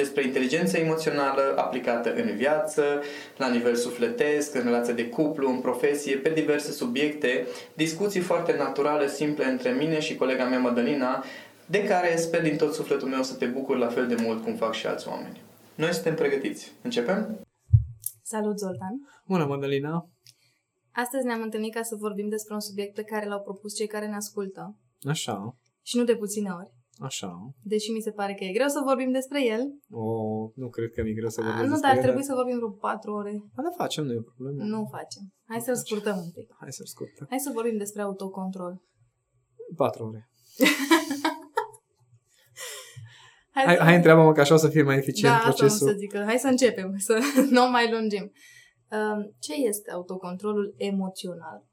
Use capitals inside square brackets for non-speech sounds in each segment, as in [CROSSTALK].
despre inteligența emoțională aplicată în viață, la nivel sufletesc, în relație de cuplu, în profesie, pe diverse subiecte, discuții foarte naturale, simple între mine și colega mea Madalina, de care sper din tot sufletul meu să te bucur la fel de mult cum fac și alți oameni. Noi suntem pregătiți. Începem? Salut, Zoltan! Bună, Madalina! Astăzi ne-am întâlnit ca să vorbim despre un subiect pe care l-au propus cei care ne ascultă. Așa. Și nu de puține ori. Așa. Deși mi se pare că e greu să vorbim despre el. O, nu cred că mi-e greu să vorbim A, Nu, despre dar el, trebuie să vorbim vreo patru ore. Da, da, facem, nu e o problemă. Nu facem. Hai să-l scurtăm un pic. Hai să-l scurtăm. Hai să vorbim despre autocontrol. Patru ore. [LAUGHS] Hai, Hai, să... hai întreabă-mă că așa o să fie mai eficient da, asta procesul. am să zic. Hai să începem, [LAUGHS] să nu mai lungim. Um, Ce este autocontrolul emoțional?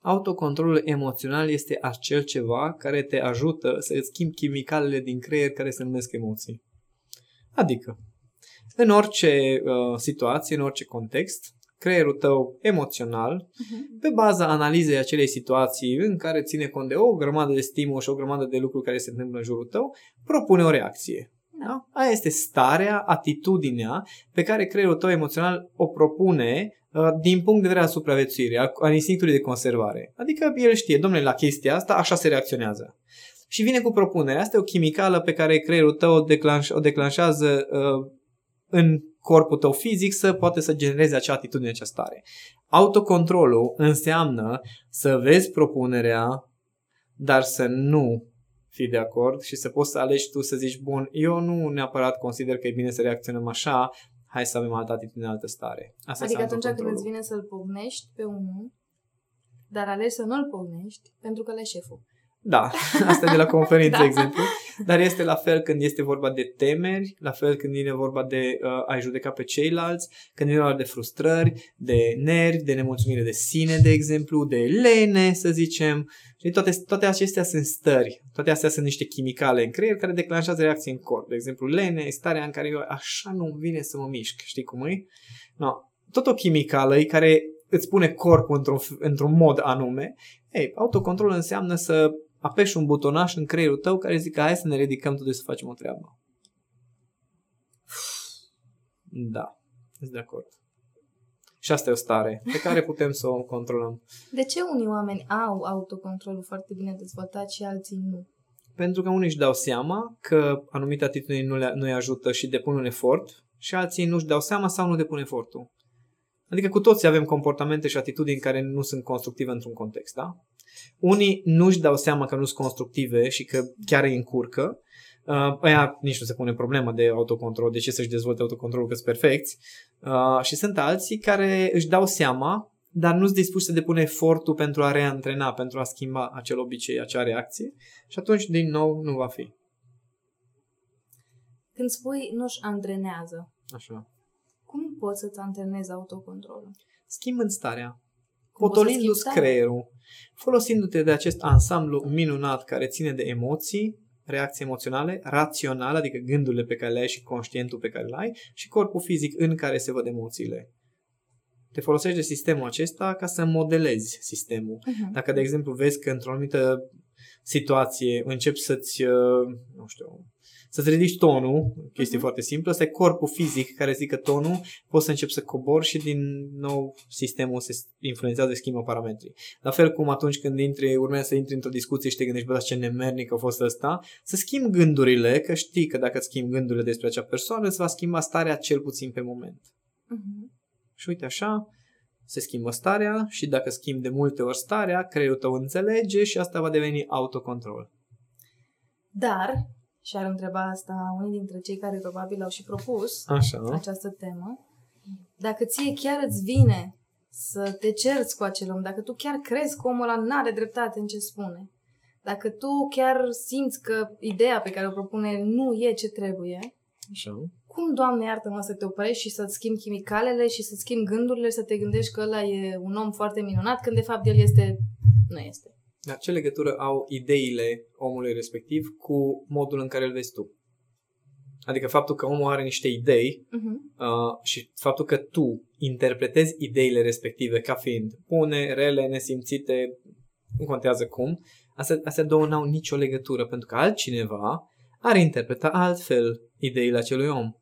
Autocontrolul emoțional este acel ceva care te ajută să îți schimbi chimicalele din creier care se numesc emoții. Adică, în orice uh, situație, în orice context, creierul tău emoțional, Uh-huh. pe baza analizei acelei situații în care ține cont de o grămadă de stimuli și o grămadă de lucruri care se întâmplă în jurul tău, propune o reacție. Da? Aia este starea, atitudinea pe care creierul tău emoțional o propune uh, din punct de vedere al supraviețuirii, al, al instinctului de conservare. Adică el știe, domnule, la chestia asta așa se reacționează. Și vine cu propunerea. Asta e o chimicală pe care creierul tău o, declanș, o declanșează uh, în corpul tău fizic să poate să genereze acea atitudine, acea stare. Autocontrolul înseamnă să vezi propunerea, dar să nu fii de acord și să poți să alegi tu să zici, bun, eu nu neapărat consider că e bine să reacționăm așa, hai să avem altă atitudine, altă stare. Asta Adică este atunci când autocontrolul. îți vine să-l pognești pe unul, dar alegi să nu-l pognești pentru că le șeful. Da, [LAUGHS] asta e de la conferință Da. exemplu. Dar este la fel când este vorba de temeri, la fel când vine vorba de uh, a-i judeca pe ceilalți, când vine vorba de frustrări, de nervi, de nemulțumire de sine, de exemplu, de lene, să zicem. Și toate, toate acestea sunt stări. Toate astea sunt niște chimicale în creier care declanșează reacții în corp. De exemplu, lene e starea în care eu așa nu vine să mă mișc. Știi cum e? No. Tot o chimicală e care îți pune corpul într-un, într-un mod anume. Ei, autocontrol înseamnă să apeși un butonaș în creierul tău care zice hai să ne ridicăm totuși să facem o treabă. Da, sunt de acord. Și asta e o stare pe care putem să o controlăm. De ce unii oameni au autocontrolul foarte bine dezvoltat și alții nu? Pentru că unii își dau seama că anumite atitudini nu le, nu-i ajută și depun un efort și alții nu-și dau seama sau nu depun efortul. Adică cu toții avem comportamente și atitudini care nu sunt constructive într-un context, da? Unii nu-și dau seama că nu sunt constructive și că chiar îi încurcă. Uh, aia nici nu se pune problema de autocontrol, de ce să-și dezvolte autocontrolul că sunt perfecți. Uh, și sunt alții care își dau seama, dar nu sunt dispuși să depună efortul pentru a reantrena, pentru a schimba acel obicei, acea reacție. Și atunci, din nou, nu va fi. Când spui nu-și antrenează, Așa. cum poți să-ți antrenezi autocontrolul? Schimbând starea. Cum poți să Potolindu-ți schimbi starea? creierul, folosindu-te de acest ansamblu minunat care ține de emoții, reacții emoționale, rațional, adică gândurile pe care le ai și conștientul pe care le ai, și corpul fizic în care se văd emoțiile. Te folosești de sistemul acesta ca să modelezi sistemul. Uh-huh. Dacă, de exemplu, vezi că într-o anumită situație începi să-ți, uh, nu știu, să-ți ridici tonul, chestie Mhm. foarte simplă, ăsta e corpul fizic care zică tonul, poți să începi să cobori și din nou sistemul se influențează, schimbă parametrii. La fel cum atunci când intri, urmează să intri într-o discuție și te gândești, bă, dar ce nemernic a fost ăsta, să schimbi gândurile, că știi că dacă îți schimbi gândurile despre acea persoană, îți va schimba starea cel puțin pe moment. Uh-huh. Și uite așa, se schimbă starea și dacă schimbi de multe ori starea, creierul tău înțelege și asta va deveni autocontrol. Dar, și ar întreba asta unii dintre cei care probabil au și propus Așa. această temă, dacă ție chiar îți vine să te cerți cu acel om, dacă tu chiar crezi că omul ăla nu are dreptate în ce spune, dacă tu chiar simți că ideea pe care o propune nu e ce trebuie, Așa. cum, Doamne, iartă-mă să te oprești și să-ți schimbi chimicalele și să schimbi gândurile și să te gândești că ăla e un om foarte minunat, când de fapt el este... nu este. Dar ce legătură au ideile omului respectiv cu modul în care îl vezi tu? Adică faptul că omul are niște idei Uh-huh. uh, și faptul că tu interpretezi ideile respective ca fiind bune, rele, nesimțite, nu contează cum, astea, astea două n-au nicio legătură, pentru că altcineva ar interpreta altfel ideile acelui om.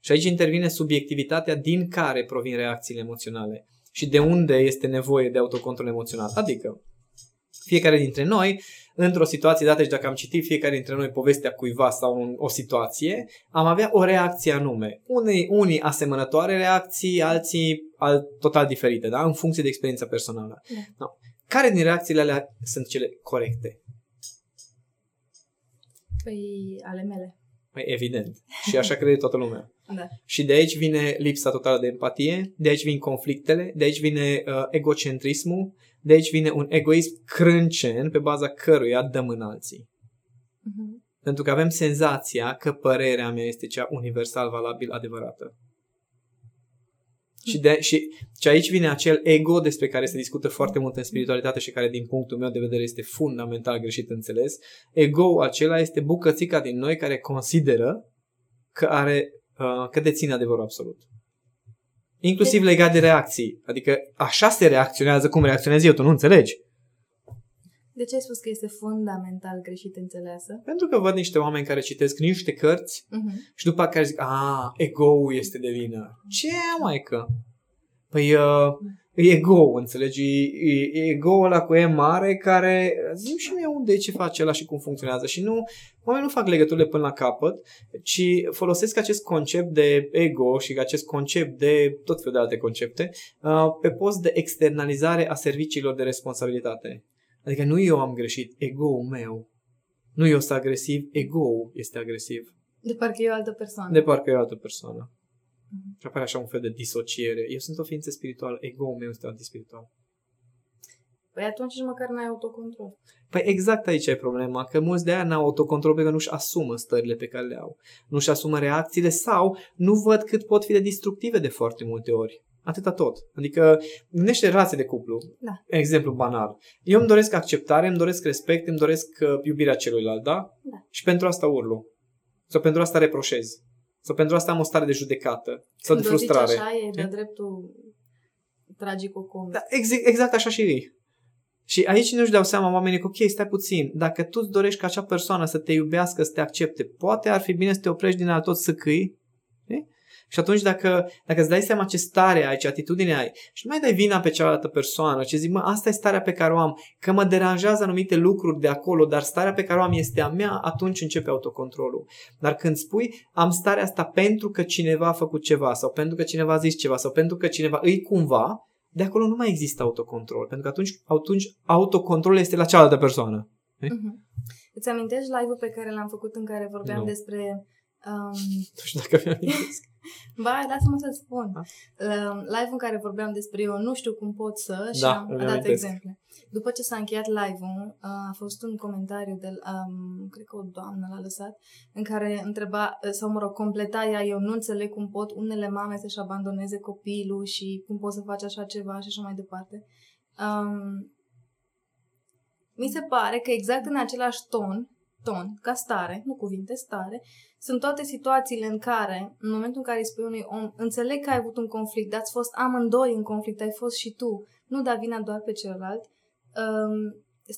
Și aici intervine subiectivitatea din care provin reacțiile emoționale și de unde este nevoie de autocontrol emoțional. Adică, fiecare dintre noi, într-o situație dată și dacă am citit fiecare dintre noi povestea cuiva sau un, o situație, am avea o reacție anume. Unii, unii asemănătoare reacții, alții alt, total diferite, da? în funcție de experiența personală. Da. No. Care din reacțiile alea sunt cele corecte? Păi, ale mele. Mai evident. Și așa crede toată lumea. [LAUGHS] Da. Și de aici vine lipsa totală de empatie, de aici vin conflictele, de aici vine uh, egocentrismul, de aici vine un egoism crâncen pe baza căruia dăm în alții. Uh-huh. Pentru că avem senzația că părerea mea este cea universal valabil adevărată. Și, de, și, și aici vine acel ego despre care se discută foarte mult în spiritualitate și care din punctul meu de vedere este fundamental greșit înțeles. Ego acela este bucățica din noi care consideră că are uh, că deține adevărul absolut. Inclusiv legat de reacții. Adică așa se reacționează cum reacționez eu, tu nu înțelegi. De ce ai spus că este fundamental greșit înțeleasă? Pentru că văd niște oameni care citesc niște cărți Uh-huh. și după care zic, a, ego-ul este de vină. Ce mai că? Păi, uh, e ego, înțelegi? E, e ego-ul ăla cu E mare care, zic și mie unde e, ce face ăla și cum funcționează. Și nu, oamenii nu fac legăturile până la capăt, ci folosesc acest concept de ego și acest concept de tot felul de alte concepte uh, pe post de externalizare a serviciilor de responsabilitate. Adică nu eu am greșit, ego-ul meu. Nu eu sunt agresiv, ego-ul este agresiv. De parcă e o altă persoană. De parcă e o altă persoană. Mhm. Și apare așa un fel de disociere. Eu sunt o ființă spirituală, ego-ul meu este antispiritual. Păi atunci nici măcar n-ai autocontrol. Păi exact aici e problema, că mulți de aia n-au autocontrol pentru că nu-și asumă stările pe care le au. Nu-și asumă reacțiile sau nu văd cât pot fi de destructive de foarte multe ori. Atâta tot. Adică gândește relații de cuplu. Da. Exemplu banal. Eu îmi doresc acceptare, îmi doresc respect, îmi doresc uh, iubirea celuilalt, da? Da. Și pentru asta urlu. Sau pentru asta reproșez. Sau pentru asta am o stare de judecată. Sau de Când o zici frustrare. așa, e de E? dreptul tragicocomic. Da, exact, exact așa și ei. Și aici nu-și dau seama oamenii că, ok, stai puțin, dacă tu îți dorești ca acea persoană să te iubească, să te accepte, poate ar fi bine să te oprești din a tot să câi, știi? Și atunci dacă, dacă îți dai seama ce stare ai, ce atitudine ai și nu mai dai vina pe cealaltă persoană, ci zic, mă, asta e starea pe care o am, că mă deranjează anumite lucruri de acolo, dar starea pe care o am este a mea, atunci începe autocontrolul. Dar când spui, am starea asta pentru că cineva a făcut ceva sau pentru că cineva a zis ceva sau pentru că cineva îi cumva, de acolo nu mai există autocontrol, pentru că atunci, atunci autocontrolul este la cealaltă persoană. Uh-huh. Îți amintești live-ul pe care l-am făcut în care vorbeam Nu. despre... Um, Nu știu dacă mi-am [LAUGHS] ba, lasă-mă să-ți spun. Da. Um, live-ul în care vorbeam despre eu nu știu cum pot să și Da, am îmi dat amintesc. exemple. După ce s-a încheiat live-ul, uh, a fost un comentariu de, um, cred că o doamnă l-a lăsat, în care întreba, uh, sau mă rog, completa ea, eu nu înțeleg cum pot unele mame să-și abandoneze copilul și cum pot să faci așa ceva și așa mai departe. Um, mi se pare că exact în același ton, ton, ca stare, nu cuvinte, stare, sunt toate situațiile în care, în momentul în care îi spui unui om, înțeleg că ai avut un conflict, dar ați fost amândoi în conflict, ai fost și tu, nu da vina doar pe celălalt, um,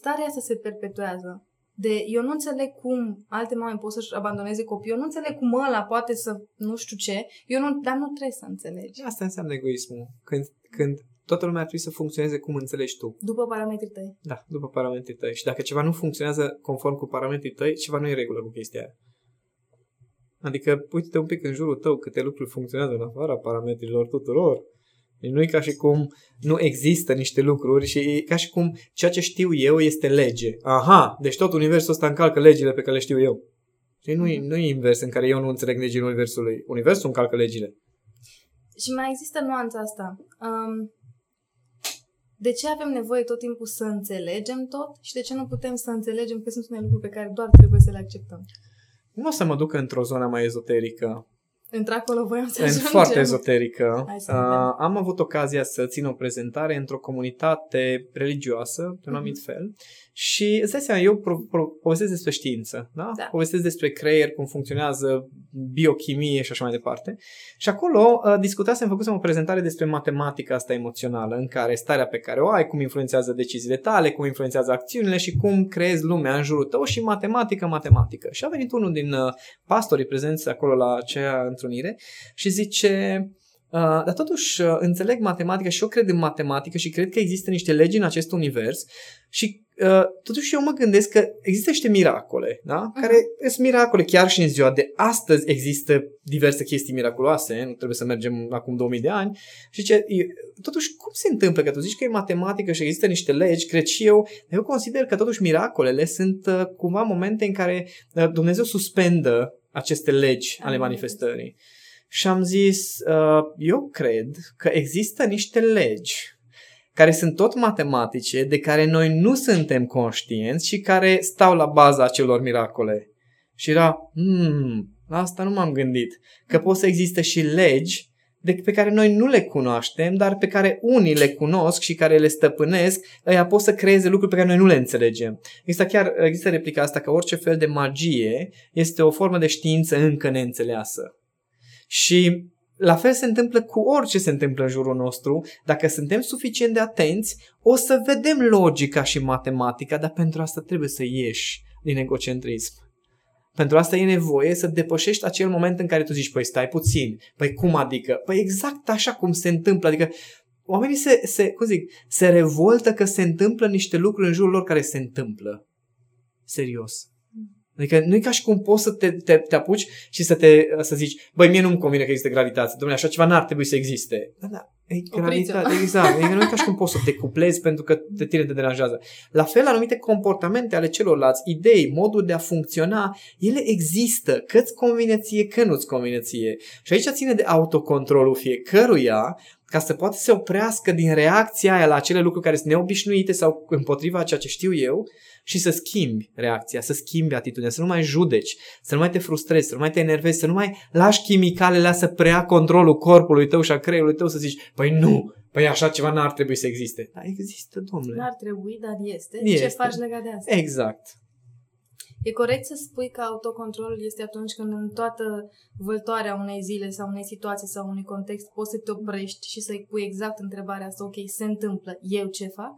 starea asta se perpetuează. De, eu nu înțeleg cum alte mame pot să-și abandoneze copii, eu nu înțeleg cum ăla poate să nu știu ce, eu nu, dar nu trebuie să înțelegi. Asta înseamnă egoismul. Când, când toată lumea ar trebui să funcționeze cum înțelegi tu. După parametrii tăi. Da, după parametrii tăi. Și dacă ceva nu funcționează conform cu parametrii tăi, ceva nu e în regulă cu chestia aia. Adică, uite-te un pic în jurul tău câte lucruri funcționează în afara parametrilor tuturor. Deci nu e ca și cum nu există niște lucruri și e ca și cum ceea ce știu eu este lege. Aha, deci tot universul ăsta încalcă legile pe care le știu eu. Și nu e, nu e invers în care eu nu înțeleg legile universului. Universul încalcă legile. Și mai există nuanța asta. Um, de ce avem nevoie tot timpul să înțelegem tot și de ce nu putem să înțelegem că sunt unele lucruri pe care doar trebuie să le acceptăm? Nu o să mă duc într-o zonă mai ezoterică. Într-acolo voiam să În ajungem. foarte ezoterică. Hai să Uh, vedem. am avut ocazia să țin o prezentare într-o comunitate religioasă, de un Mhm. anumit fel, și îți dai seama, eu pro- pro- povestesc despre știință, da? Da. Povestesc despre creier, cum funcționează biochimie și așa mai departe. Și acolo uh, discutasem, făcusem o prezentare despre matematica asta emoțională, în care starea pe care o ai, cum influențează deciziile tale, cum influențează acțiunile și cum creezi lumea în jurul tău și matematică, matematică. Și a venit unul din uh, pastorii prezenți acolo la acea întrunire și zice, uh, dar totuși uh, înțeleg matematica și eu cred în matematică și cred că există niște legi în acest univers și uh, totuși eu mă gândesc că există niște miracole, da? Care sunt miracole chiar și în ziua de astăzi există diverse chestii miraculoase, nu trebuie să mergem acum 2000 de ani și ce, e- totuși cum se întâmplă că tu zici că e matematică și există niște legi, cred și eu, dar eu consider că totuși miracolele sunt uh, cumva momente în care uh, Dumnezeu suspendă aceste legi ale Am manifestării. Și am zis, uh, eu cred că există niște legi care sunt tot matematice, de care noi nu suntem conștienți și care stau la baza acelor miracole. Și era, hmm, la asta nu m-am gândit, că pot să existe și legi de, pe care noi nu le cunoaștem, dar pe care unii le cunosc și care le stăpânesc, ăia pot să creeze lucruri pe care noi nu le înțelegem. Există chiar există replica asta că orice fel de magie este o formă de știință încă neînțeleasă. Și la fel se întâmplă cu orice se întâmplă în jurul nostru. Dacă suntem suficient de atenți, o să vedem logica și matematica, dar pentru asta trebuie să ieși din egocentrism. Pentru asta e nevoie să depășești acel moment în care tu zici, păi stai puțin, păi cum adică? Păi exact așa cum se întâmplă, adică oamenii se, se, cum zic, se revoltă că se întâmplă niște lucruri în jurul lor care se întâmplă. Serios. Adică nu e ca și cum poți să te, te, te apuci și să te să zici, băi, mie nu-mi convine că există gravitație. Dom'le, așa ceva n-ar trebui să existe. Da, da, e Opriți-o. gravitate, exact. Adică nu e ca și cum poți să te cuplezi pentru că te tine te deranjează. La fel, anumite comportamente ale celorlalți, idei, modul de a funcționa, ele există. Că-ți convine ție, că nu-ți convine ție. Și aici ține de autocontrolul fiecăruia ca să poată să se oprească din reacția aia la acele lucruri care sunt neobișnuite sau împotriva ceea ce știu eu și să schimbi reacția, să schimbi atitudinea, să nu mai judeci, să nu mai te frustrezi, să nu mai te enervezi, să nu mai lași chimicalele să preia controlul corpului tău și a creierului tău să zici, păi nu, păi așa ceva n-ar trebui să existe. Dar există, domnule. N-ar trebui, dar este. Este. Ce faci legat de asta? Exact. E corect să spui că autocontrolul este atunci când în toată vâltoarea unei zile sau unei situații sau unui context poți să te oprești și să-i pui exact întrebarea asta, ok, se întâmplă, eu ce fac?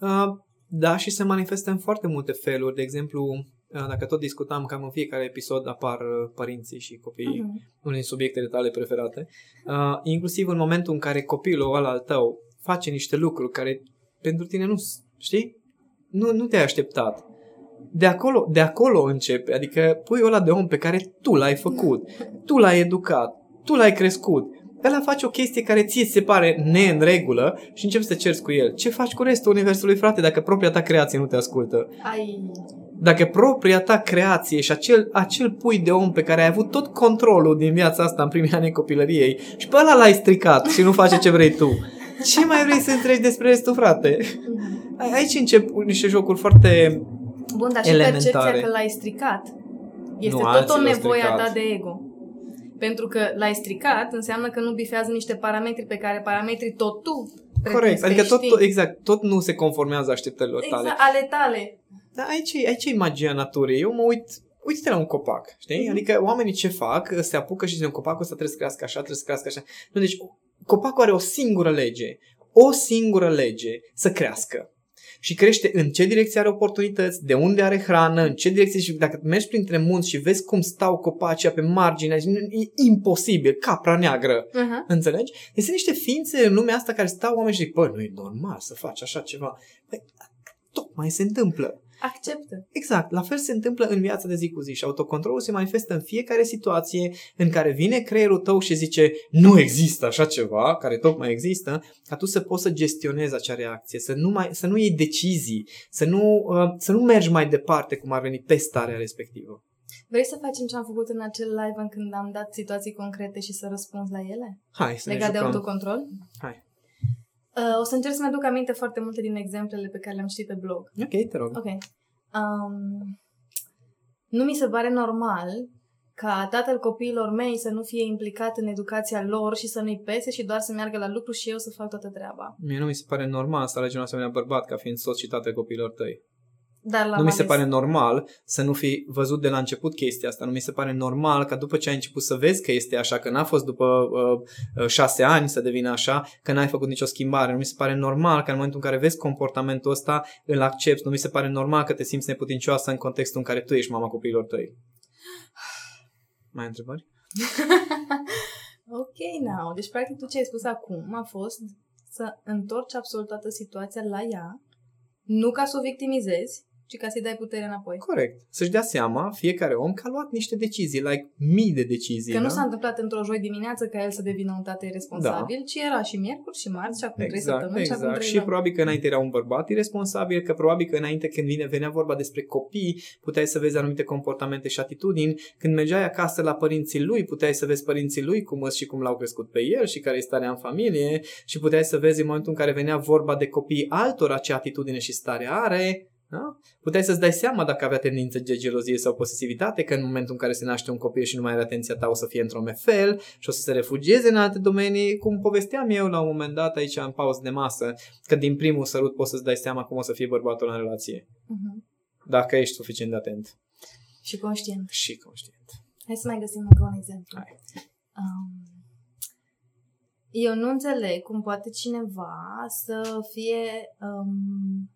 Uh, da, și se manifestă în foarte multe feluri. De exemplu, uh, dacă tot discutam, cam în fiecare episod apar uh, părinții și copiii, Mhm. unul din subiectele tale preferate, uh, inclusiv în momentul în care copilul ăla al tău face niște lucruri care pentru tine nu, s- știi? Nu, nu te-ai așteptat. De acolo, de acolo începe, adică pui ăla de om pe care tu l-ai făcut, tu l-ai educat, tu l-ai crescut. Ăla face o chestie care ție ți se pare ne în regulă și începi să te cerți cu el. Ce faci cu restul universului, frate, dacă propria ta creație nu te ascultă? Ai... Dacă propria ta creație și acel, acel pui de om pe care ai avut tot controlul din viața asta în primii ani ai copilăriei și pe ăla l-ai stricat și nu face ce vrei tu, ce mai vrei să întregi despre restul, frate? A- Aici încep niște jocuri foarte... Bun, dar și Elementare. percepția că l-ai stricat este Nu, tot alții o l-au nevoie a stricat. ta de ego. Pentru că l-ai stricat înseamnă că nu bifează niște parametri pe care parametrii tot tu pretinzi Corect, că adică tot, știi. tot, exact, tot nu se conformează așteptărilor tale. Exact, ale tale. Dar aici, e- aici e magia naturii. Eu mă uit, uite-te la un copac, știi? Mhm. Adică oamenii ce fac, se apucă și zic, un copacul ăsta trebuie să crească așa, trebuie să crească așa. Nu, deci copacul are o singură lege, o singură lege să crească. Și crește în ce direcție are oportunități, de unde are hrană, în ce direcție și dacă mergi printre munți și vezi cum stau copacii pe margine, zici, e imposibil, capra neagră. Uh-huh. Înțelegi? Este niște ființe în lumea asta care stau oameni și zic, bă, nu e normal să faci așa ceva. Păi, tocmai se întâmplă. Acceptă. Exact, la fel se întâmplă în viața de zi cu zi și autocontrolul se manifestă în fiecare situație în care vine creierul tău și zice nu există așa ceva, care tocmai există, ca tu să poți să gestionezi acea reacție, să nu, mai, să nu iei decizii, să nu, uh, să nu mergi mai departe cum ar veni pe starea respectivă. Vrei să facem ce am făcut în acel live în când am dat situații concrete și să răspunzi la ele? Hai să Legat ne de jucăm. autocontrol? Hai. Uh, o să încerc să mi-aduc aminte foarte multe din exemplele pe care le-am citit pe blog. Ok, te rog. Ok. Um, nu mi se pare normal ca tatăl copiilor mei să nu fie implicat în educația lor și să nu-i pese și doar să meargă la lucru și eu să fac toată treaba. Mie nu mi se pare normal să alegi un asemenea bărbat ca fiind soț și tatăl copiilor tăi. Dar la Nu mi se pare normal să nu fi văzut de la început chestia asta. Nu mi se pare normal ca după ce ai început să vezi că este așa, că n-a fost după uh, uh, șase ani să devină așa, că n-ai făcut nicio schimbare. Nu mi se pare normal că în momentul în care vezi comportamentul ăsta, îl accepti. Nu mi se pare normal că te simți neputincioasă în contextul în care tu ești mama copiilor tăi. Mai ai întrebări? [LAUGHS] ok, now. Deci, practic, tu ce ai spus acum a fost să întorci absolut toată situația la ea, nu ca să o victimizezi, ci ca să-i dai putere înapoi. Corect. Să-și dea seama fiecare om că a luat niște decizii, like mii de decizii. Că da? nu s-a întâmplat într-o joi dimineață ca el să devină un tată responsabil, da. ci era și miercuri și marți și acum trei Exact, săptămâni și acum exact. trei Și luni. probabil că înainte era un bărbat irresponsabil, că probabil că înainte când vine, venea vorba despre copii, puteai să vezi anumite comportamente și atitudini. Când mergeai acasă la părinții lui, puteai să vezi părinții lui cum îți și cum l-au crescut pe el și care e starea în familie și puteai să vezi în momentul în care venea vorba de copii altora ce atitudine și stare are. Da? Puteai să-ți dai seama dacă avea tendințe de gelozie sau posesivitate, că în momentul în care se naște un copil și nu mai are atenția ta o să fie într-un fel și o să se refugieze în alte domenii, cum povesteam eu la un moment dat aici în pauză de masă, că din primul sărut poți să-ți dai seama cum o să fie bărbatul în relație, Mhm. dacă ești suficient de atent Și conștient. și conștient. Hai să mai găsim încă un exemplu. Hai. Um, eu nu înțeleg cum poate cineva să fie um,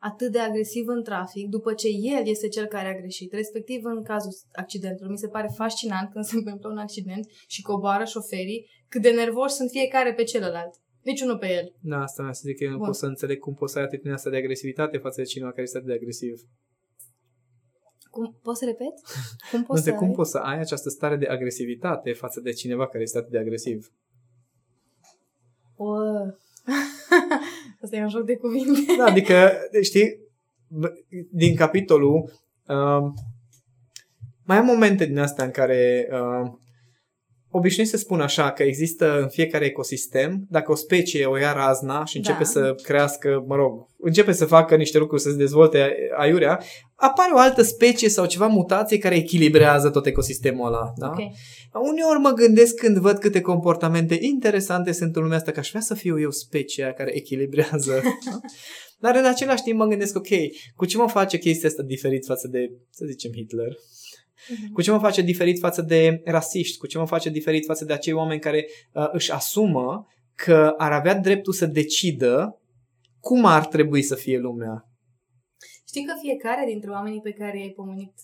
atât de agresiv în trafic după ce el este cel care a greșit, respectiv în cazul accidentului. Mi se pare fascinant când se întâmplă un accident și coboară șoferii, cât de nervoși sunt fiecare pe celălalt. Niciunul pe el. Da, asta vreau să zic că eu nu Bun. pot să înțeleg cum poți să ai atitudinea asta de agresivitate față de cineva care este atât de agresiv. Cum, poți să repet? [LAUGHS] Cum Nu poți știu să cum ai? poți să ai această stare de agresivitate față de cineva care este atât de agresiv. O... [LAUGHS] Asta e un joc de cuvinte. Da, adică, știi, b- din capitolul, uh, mai am momente din astea în care uh, obișnuiesc să spun așa că există în fiecare ecosistem, dacă o specie o ia razna și începe Da. să crească, mă rog, începe să facă niște lucruri, să se dezvolte aiurea, apare o altă specie sau ceva mutație care echilibrează tot ecosistemul ăla. Da? Ok. Uneori mă gândesc când văd câte comportamente interesante sunt în lumea asta, că aș vrea să fiu eu specia care echilibrează. [LAUGHS] Dar în același timp mă gândesc, ok, cu ce mă face chestia asta diferit față de, să zicem, Hitler? Mhm. Cu ce mă face diferit față de rasiști? Cu ce mă face diferit față de acei oameni care uh, își asumă că ar avea dreptul să decidă cum ar trebui să fie lumea? Știi că fiecare dintre oamenii pe care i-ai pomenit,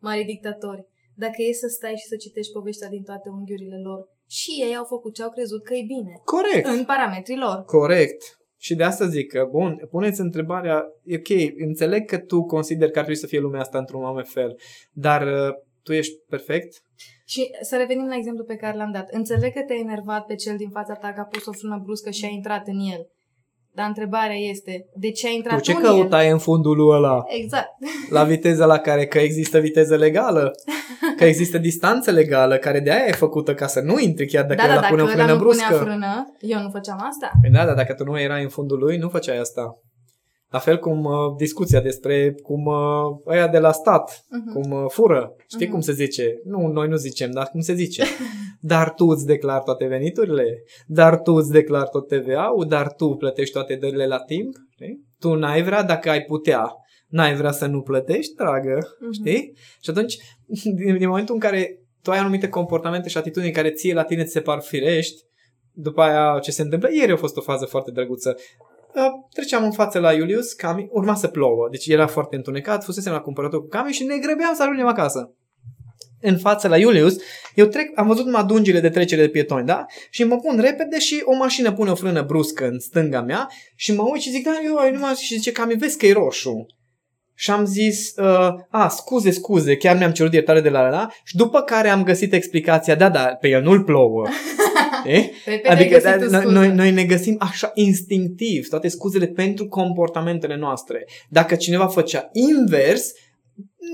mari dictatori, dacă e să stai și să citești povestea din toate unghiurile lor, și ei au făcut ce au crezut că e bine, Corect. în parametrii lor. Corect. Și de asta zic că, bun, puneți întrebarea, e ok, înțeleg că tu consideri că ar trebui să fie lumea asta într-un anume fel, dar uh, tu ești perfect? Și să revenim la exemplu pe care l-am dat. Înțeleg că te-ai enervat pe cel din fața ta că a pus o frână bruscă și a intrat în el. Dar întrebarea este, de ce a intrat Tu ce în el? căutai în fundul ăla? Exact. La viteza la care? Că există viteză legală? Că există distanță legală care de aia e făcută ca să nu intri chiar dacă da, da, ăla dacă pune o ăla frână nu bruscă. punea frână, eu nu făceam asta. Păi da, dar dacă tu nu erai în fundul lui, nu făceai asta. La fel cum uh, discuția despre cum uh, ăia de la stat, Mhm. cum uh, fură. Știi Mhm. cum se zice? Nu, noi nu zicem, dar cum se zice? [LAUGHS] Dar tu îți declari toate veniturile, dar tu îți declari tot TVA-ul, dar tu plătești toate dările la timp. Știi? Tu n-ai vrea dacă ai putea. N-ai vrea să nu plătești, dragă. Mhm. Știi? Și atunci, din, din momentul în care tu ai anumite comportamente și atitudini care ție la tine ți se par firești, după aia ce se întâmplă, ieri a fost o fază foarte drăguță. Uh, Treceam în față la Iulius, Cami, urma să plouă, deci era foarte întunecat, fusesem la cumpărătul cu Cami și ne grăbeam să ajungem acasă. În față la Iulius, eu trec, am văzut numai dungile de trecere de pietoni, da? Și mă pun repede și o mașină pune o frână bruscă în stânga mea și mă uit și zic, da, eu, nu mai și zice, Cami, vezi că e roșu. Și am zis, uh, a, scuze, scuze, chiar mi-am cerut iertare de la la și după care am găsit explicația, da, da, pe el nu-l plouă. [LAUGHS] Eh? Păi, pe Adică da, ne-ai găsit o noi, scuză. noi, noi ne găsim așa instinctiv toate scuzele pentru comportamentele noastre. Dacă cineva făcea invers,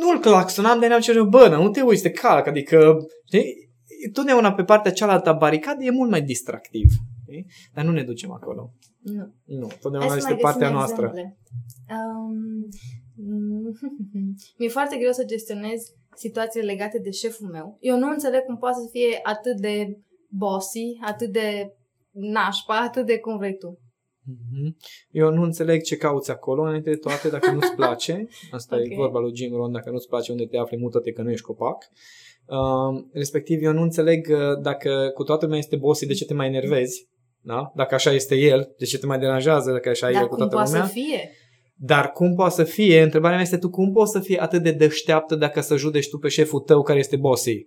nu-l claxonam, de ne-am cerut, bă, nu te uiți, te calc, adică, știi? Totdeauna pe partea cealaltă a baricadei e mult mai distractiv. Știi? Dar nu ne ducem acolo. Nu. Nu, Hai totdeauna să este mai găsim partea noastră. exemple. Um, [LAUGHS] mi-e foarte greu să gestionez situațiile legate de șeful meu. Eu nu înțeleg cum poate să fie atât de bossy, atât de nașpa, atât de cum vrei tu. Mhm. Eu nu înțeleg ce cauți acolo, înainte de toate, dacă nu-ți [LAUGHS] place. Asta Ok. e vorba lui Jim Rohn, dacă nu-ți place unde te afli, mută-te că nu ești copac. Uh, respectiv, eu nu înțeleg uh, dacă cu toată lumea este bossy, de ce te mai enervezi. Da? Dacă așa este el, de ce te mai deranjează dacă așa e Dar el cu cum toată poate lumea? să fie? Dar cum poate să fie? Întrebarea mea este tu cum poți să fii atât de deșteaptă dacă să judeci tu pe șeful tău care este bossy?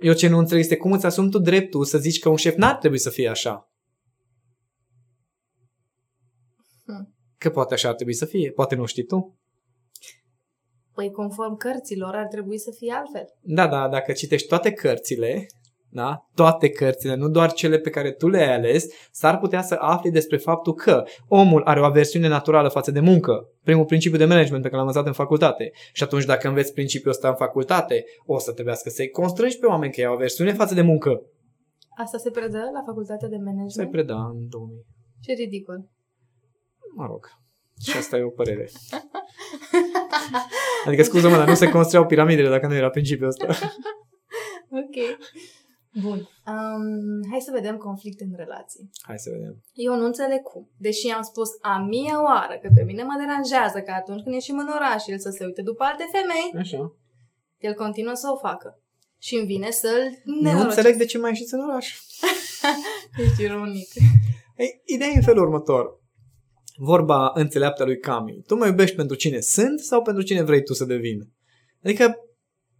Eu ce nu înțeleg este cum îți asumi tu dreptul să zici că un șef n-ar trebui să fie așa. Hmm. Că poate așa ar trebui să fie, poate nu știi tu. Păi conform cărților ar trebui să fie altfel. Da, da, dacă citești toate cărțile, da, toate cărțile, nu doar cele pe care tu le-ai ales, s-ar putea să afli despre faptul că omul are o aversiune naturală față de muncă. Primul principiu de management pe care l-am învățat în facultate. Și atunci dacă înveți principiul ăsta în facultate, o să trebuiască să-i constrângi pe oameni că ei au aversiune față de muncă. Asta se predă la facultatea de management? Se preda în 2000. Ce ridicol. Mă rog. Și asta e o părere. Adică, scuză-mă, dar nu se construiau piramidele dacă nu era principiul ăsta. [LAUGHS] Ok. Bun. Um, hai să vedem conflict în relații. Hai să vedem. Eu nu înțeleg cum. Deși am spus a mie oară că pe mine mă deranjează că atunci când ieșim în oraș el să se uite după alte femei, Așa. el continuă să o facă. Și îmi vine să-l Nu nenorocesc. înțeleg de ce mai ieșiți în oraș. [LAUGHS] Ești ironic. Ei, ideea e în felul următor. Vorba înțeleaptă a lui Cami. Tu mă iubești pentru cine sunt sau pentru cine vrei tu să devin? Adică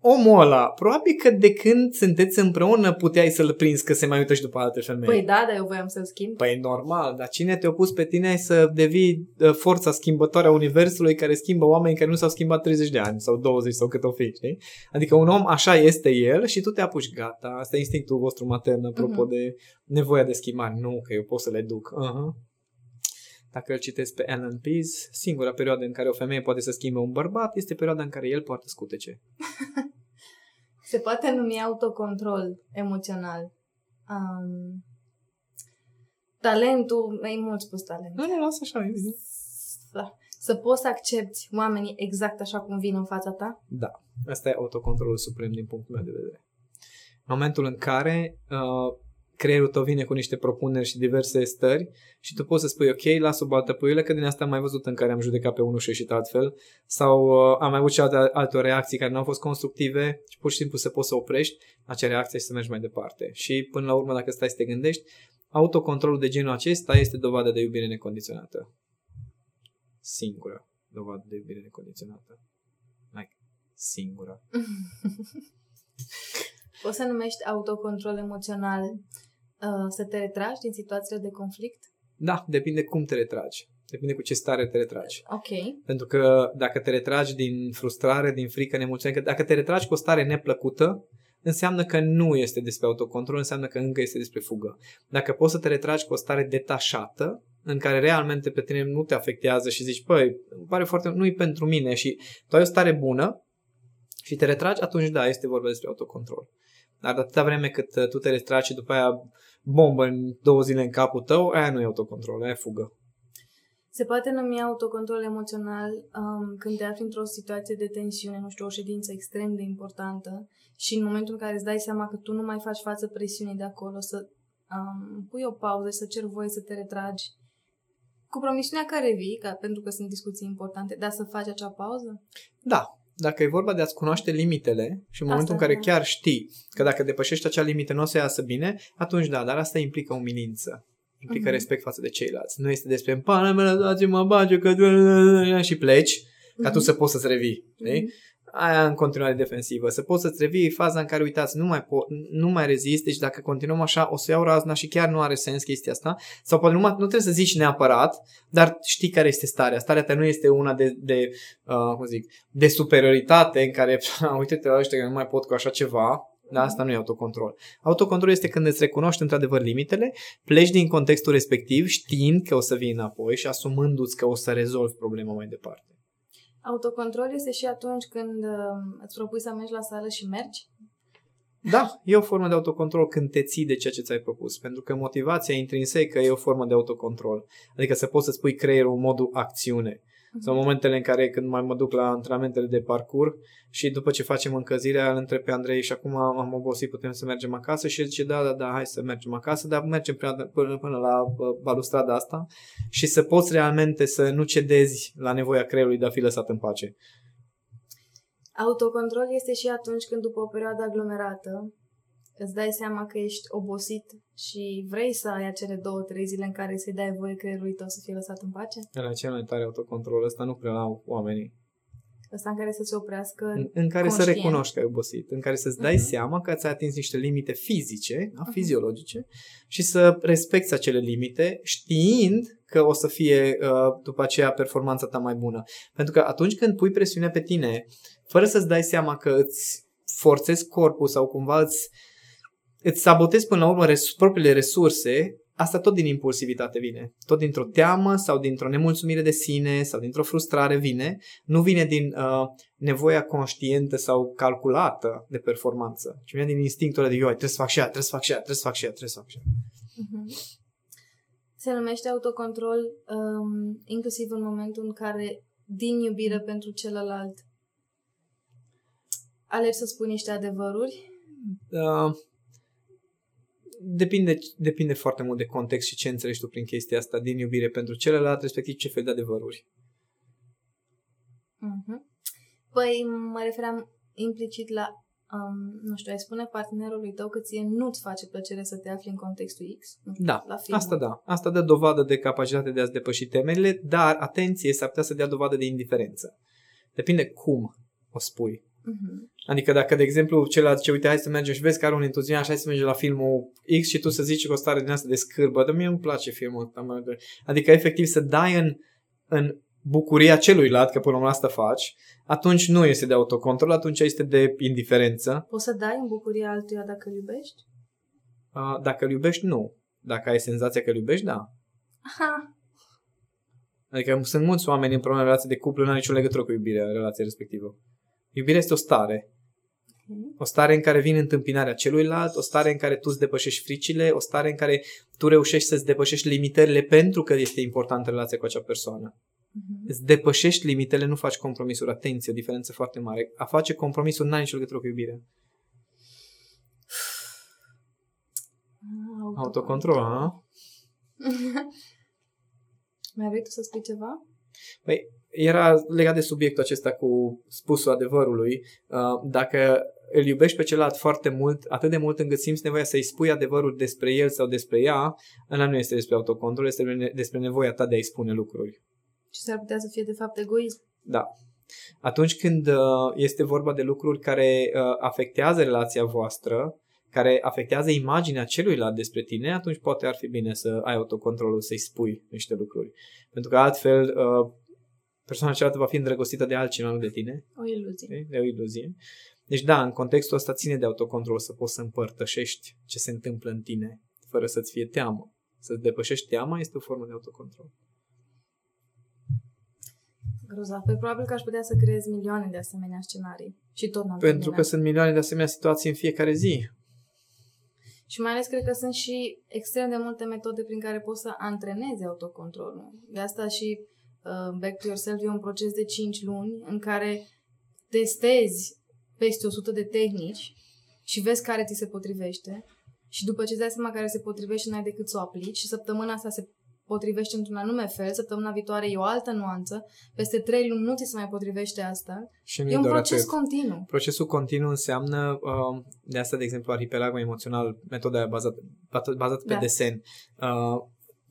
omul ăla, probabil că de când sunteți împreună puteai să-l prinzi că se mai uită și după alte femei. Păi da, dar eu voiam să-l schimb. Păi normal, dar cine te-a pus pe tine să devii uh, forța schimbătoare a Universului care schimbă oameni care nu s-au schimbat 30 de ani sau 20 sau cât o fi, știi? Adică un om așa este el și tu te apuci, gata, asta e instinctul vostru matern apropo Mhm. de nevoia de schimbare. Nu, că eu pot să le duc. Uh-huh. Dacă îl citesc pe Alan Pease, singura perioadă în care o femeie poate să schimbe un bărbat este perioada în care el poartă scutece. [LAUGHS] Se poate numi autocontrol emoțional. Um, talentul, e mult spus talent. Nu, nu, lasă așa, e bine. Da. Să poți să accepti oamenii exact așa cum vin în fața ta? Da, asta e autocontrolul suprem din punctul meu de vedere. În momentul în care uh, creierul tău vine cu niște propuneri și diverse stări și tu poți să spui, ok, las o baltă puiule, că din asta am mai văzut în care am judecat pe unul și a ieșit altfel, sau uh, am mai avut și alte, alte reacții care nu au fost constructive și pur și simplu să poți să oprești acea reacție și să mergi mai departe. Și până la urmă, dacă stai să te gândești, autocontrolul de genul acesta este dovadă de iubire necondiționată. Singura dovadă de iubire necondiționată. Like, singura. [LAUGHS] Poți să numești autocontrol emoțional uh, să te retragi din situațiile de conflict? Da, depinde cum te retragi. Depinde cu ce stare te retragi. Ok. Pentru că dacă te retragi din frustrare, din frică, nemulțumire, că dacă te retragi cu o stare neplăcută, înseamnă că nu este despre autocontrol, înseamnă că încă este despre fugă. Dacă poți să te retragi cu o stare detașată, în care realmente pe tine nu te afectează și zici, păi, îmi pare foarte, nu e pentru mine și tu ai o stare bună și te retragi, atunci da, este vorba despre autocontrol. Dar de atâta vreme cât uh, tu te retragi și după aia bombă în două zile în capul tău, aia nu e autocontrol, aia e fugă. Se poate numi autocontrol emoțional um, când te afli într-o situație de tensiune, nu știu, o ședință extrem de importantă și în momentul în care îți dai seama că tu nu mai faci față presiunii de acolo, să um, pui o pauză și să cer voie să te retragi cu promisiunea că revii, ca, pentru că sunt discuții importante, dar să faci acea pauză? Da, dacă e vorba de a-ți cunoaște limitele și în momentul Asta, în care da. chiar știi că dacă depășești acea limită nu o să iasă bine, atunci da, dar asta implică umilință. Implică Mhm. respect față de ceilalți. Nu este despre în pana mea, dați-mă bage că... și pleci ca tu Mhm. să poți să-ți revii. Știi? Mhm. aia în continuare defensivă. Să poți să-ți revii faza în care, uitați, nu mai, po- nu mai rezist, deci dacă continuăm așa, o să iau razna și chiar nu are sens chestia asta. Sau poate nu, nu trebuie să zici neapărat, dar știi care este starea. Starea ta nu este una de, de uh, cum zic, de superioritate în care, [LAUGHS] uite-te la ăștia că nu mai pot cu așa ceva, da, asta nu e autocontrol. Autocontrol este când îți recunoști într-adevăr limitele, pleci din contextul respectiv știind că o să vii înapoi și asumându-ți că o să rezolvi problema mai departe. Autocontrol este și atunci când uh, îți propui să mergi la sală și mergi? Da, e o formă de autocontrol când te ții de ceea ce ți-ai propus, pentru că motivația intrinsecă e o formă de autocontrol. Adică să poți să spui creierul în modul acțiune. Sau momentele în care când mai mă duc la antrenamentele de parcurs și după ce facem încălzirea îl întreb pe Andrei și acum am obosit, putem să mergem acasă și el zice da, da, da, hai să mergem acasă, dar mergem până, până, până la balustrada asta și să poți realmente să nu cedezi la nevoia creierului de a fi lăsat în pace. Autocontrol este și atunci când după o perioadă aglomerată îți dai seama că ești obosit și vrei să ai acele două, trei zile în care să-i dai voie creierului tău să fie lăsat în pace? Era cel mai tare autocontrol. Ăsta nu prea au oamenii. Ăsta în care să se oprească În, în care conștient. să recunoști că ai obosit. În care să-ți dai uh-huh. seama că ți-ai atins niște limite fizice, uh-huh. fiziologice, și să respecti acele limite știind că o să fie uh, după aceea performanța ta mai bună. Pentru că atunci când pui presiune pe tine, fără să-ți dai seama că îți forțezi corpul sau cumva îți îți sabotezi până la urmă res- propriile resurse, asta tot din impulsivitate vine. Tot dintr-o teamă sau dintr-o nemulțumire de sine sau dintr-o frustrare vine. Nu vine din uh, nevoia conștientă sau calculată de performanță, ci vine din instinctul ăla de eu, trebuie să fac și aia, trebuie să fac și aia, trebuie să fac și aia, trebuie să fac și aia. Uh-huh. Se numește autocontrol um, inclusiv în momentul în care din iubire pentru celălalt alegi să spui niște adevăruri? Uh, depinde, depinde foarte mult de context și ce înțelegi tu prin chestia asta din iubire pentru celălalt, respectiv ce fel de adevăruri. Uh-huh. Păi mă referam implicit la, um, nu știu, ai spune partenerului tău că ție nu-ți face plăcere să te afli în contextul X? Nu știu, Da, la filmul. asta da. Asta dă dovadă de capacitate de a-ți depăși temerile, dar, atenție, s-ar putea să dea dovadă de indiferență. Depinde cum o spui. Uh-huh. Adică dacă, de exemplu, celălalt zice, uite, hai să mergem și vezi că are un entuziasm, hai să mergem la filmul X și tu să zici cu o stare din asta de scârbă, dar mie îmi place filmul ăsta. mă. Adică, efectiv, să dai în, în bucuria celuilalt, că până la urmă asta faci, atunci nu este de autocontrol, atunci este de indiferență. Poți să dai în bucuria altuia dacă îl iubești? Uh, Dacă îl iubești, nu. Dacă ai senzația că îl iubești, da. Aha. Adică sunt mulți oameni în probleme relație de cuplu, nu are nicio legătură cu iubirea, relația respectivă. Iubirea este o stare. O stare în care vine întâmpinarea celuilalt, o stare în care tu îți depășești fricile, o stare în care tu reușești să-ți depășești limitările pentru că este importantă relația cu acea persoană. Uh-huh. Îți depășești limitele, nu faci compromisuri. Atenție, o diferență foarte mare. A face compromisuri n-are nicio legătură cu iubirea. Autocontrol, ha? [LAUGHS] Mai vrei tu să spui ceva? Păi, era legat de subiectul acesta cu spusul adevărului. Uh, Dacă îl iubești pe celălalt foarte mult, atât de mult încât simți nevoia să-i spui adevărul despre el sau despre ea, ăla nu este despre autocontrol, este despre nevoia ta de a-i spune lucruri. Și s-ar putea să fie de fapt egoism. Da. Atunci când uh, este vorba de lucruri care uh, afectează relația voastră, care afectează imaginea celuilalt despre tine, atunci poate ar fi bine să ai autocontrolul să-i spui niște lucruri. Pentru că altfel uh, persoana cealaltă va fi îndrăgostită de altcineva, nu de tine. O iluzie. știi? E o iluzie. Deci da, în contextul ăsta ține de autocontrol să poți să împărtășești ce se întâmplă în tine, fără să-ți fie teamă. Să-ți depășești teama este o formă de autocontrol. Grozav. Păi probabil că aș putea să creez milioane de asemenea scenarii. Și tot n-am Pentru că terminat. sunt milioane de asemenea situații în fiecare zi. Și mai ales cred că sunt și extrem de multe metode prin care poți să antrenezi autocontrolul. De asta și uh, Back to Yourself e un proces de 5 luni în care testezi peste 100 de tehnici și vezi care ți se potrivește și după ce îți dai seama care se potrivește, n-ai decât să o aplici și săptămâna asta se potrivește într-un anume fel, săptămâna viitoare e o altă nuanță, peste 3 luni nu ți se mai potrivște asta. Și nu E un doar proces atât. continuu. Procesul continuu înseamnă, uh, de asta, de exemplu, arhipelagul emoțional, metoda aia bazată, bazată pe Da. desen. Uh,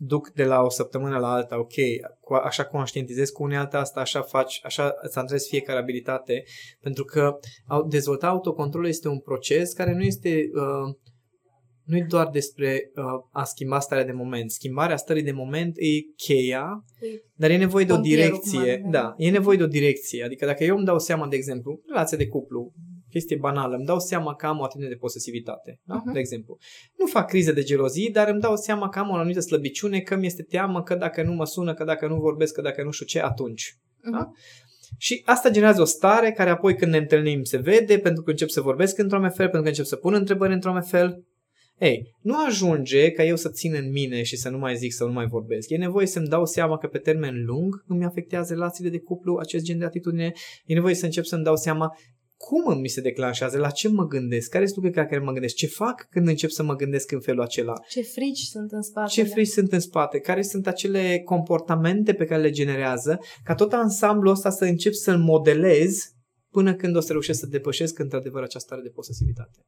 duc de la o săptămână la alta, ok, cu, așa conștientizezi cu unealta asta, așa faci, așa îți antrenezi fiecare abilitate, pentru că dezvolta autocontrolul este un proces care nu este uh, nu e doar despre uh, a schimba starea de moment. Schimbarea stării de moment e cheia, dar e nevoie de o direcție. Da, e nevoie de o direcție. Adică dacă eu îmi dau seama, de exemplu, relația de cuplu, chestie banală, îmi dau seama că am o atitudine de posesivitate, da? uh-huh. de exemplu. Nu fac crize de gelozie, dar îmi dau seama că am o anumită slăbiciune, că mi este teamă, că dacă nu mă sună, că dacă nu vorbesc, că dacă nu știu ce, atunci. Uh-huh. Da? Și asta generează o stare care apoi când ne întâlnim se vede, pentru că încep să vorbesc într-un fel, pentru că încep să pun întrebări într-un fel. Ei, nu ajunge ca eu să țin în mine și să nu mai zic, să nu mai vorbesc. E nevoie să-mi dau seama că pe termen lung îmi afectează relațiile de cuplu acest gen de atitudine. E nevoie să încep să-mi dau seama cum mi se declanșează, la ce mă gândesc, care sunt lucrurile care mă gândesc, ce fac când încep să mă gândesc în felul acela. Ce frici sunt în spate. Ce frici sunt în spate, care sunt acele comportamente pe care le generează, ca tot ansamblul ăsta să încep să-l modelez până când o să reușesc să depășesc într-adevăr această stare de posesivitate.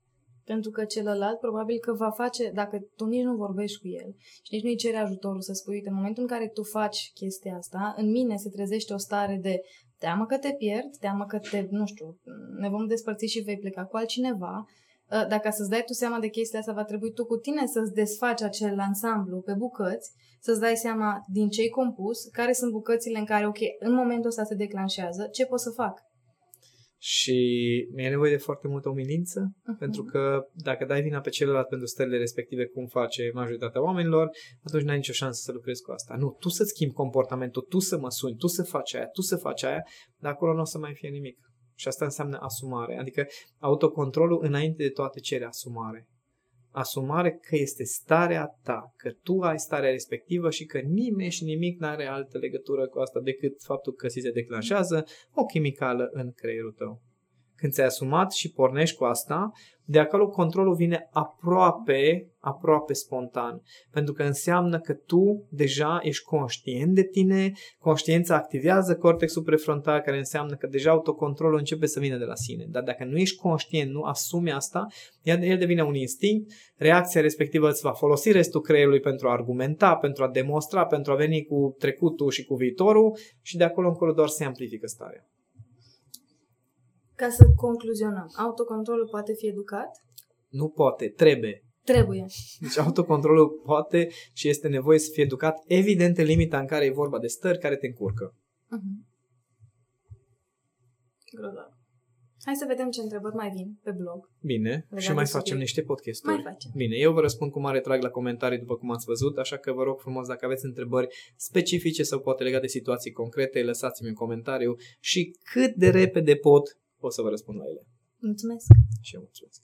Pentru că celălalt probabil că va face, dacă tu nici nu vorbești cu el și nici nu-i cere ajutorul să spui, uite, în momentul în care tu faci chestia asta, în mine se trezește o stare de teamă că te pierd, teamă că te, nu știu, ne vom despărți și vei pleca cu altcineva. Ă, dacă să-ți dai tu seama de chestia asta, va trebui tu cu tine să-ți desfaci acel ansamblu pe bucăți, să-ți dai seama din ce-i compus, care sunt bucățile în care, ok, în momentul ăsta se declanșează, ce pot să fac și mi-e nevoie de foarte multă umilință, uh-huh. pentru că dacă dai vina pe celălalt pentru stările respective, cum face majoritatea oamenilor, atunci n-ai nicio șansă să lucrezi cu asta. Nu, tu să schimbi comportamentul, tu să mă suni, tu să faci aia, tu să faci aia, dar acolo nu o să mai fie nimic. Și asta înseamnă asumare. Adică autocontrolul înainte de toate cere asumare asumare că este starea ta, că tu ai starea respectivă și că nimeni și nimic nu are altă legătură cu asta decât faptul că ți se declanșează o chimicală în creierul tău. Când ți-ai asumat și pornești cu asta, de acolo controlul vine aproape, aproape spontan. Pentru că înseamnă că tu deja ești conștient de tine, conștiința activează cortexul prefrontal, care înseamnă că deja autocontrolul începe să vină de la sine. Dar dacă nu ești conștient, nu asumi asta, el devine un instinct, reacția respectivă îți va folosi restul creierului pentru a argumenta, pentru a demonstra, pentru a veni cu trecutul și cu viitorul și de acolo încolo doar se amplifică starea. Ca să concluzionăm, autocontrolul poate fi educat? Nu poate, trebuie. Trebuie. Deci autocontrolul poate și este nevoie să fie educat, evident în limita în care e vorba de stări care te încurcă. Uh-huh. Hai să vedem ce întrebări mai vin pe blog. Bine, și mai facem subiect. niște podcasturi. Mai facem. Bine, eu vă răspund cu mare trag la comentarii după cum ați văzut, așa că vă rog frumos dacă aveți întrebări specifice sau poate legate de situații concrete, lăsați-mi un comentariu și cât de repede pot o să vă răspund la ele. Mulțumesc! Și eu mulțumesc!